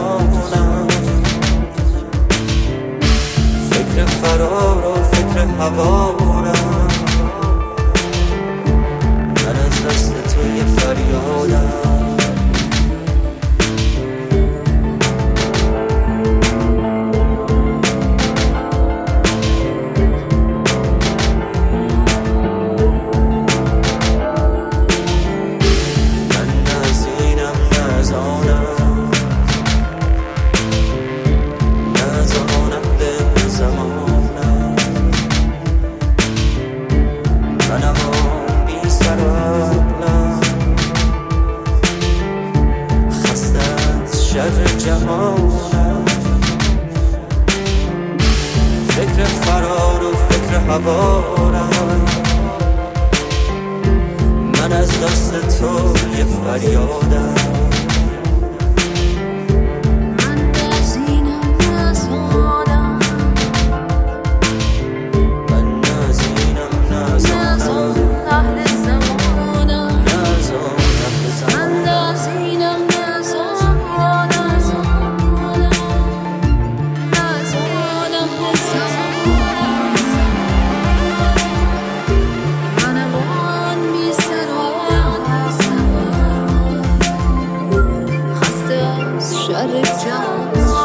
جهانم فکر فرار و فکر هوارم شر جهانم. فکر فرار و فکر هوارم. من از دست تو یه فریادم. Shut it down.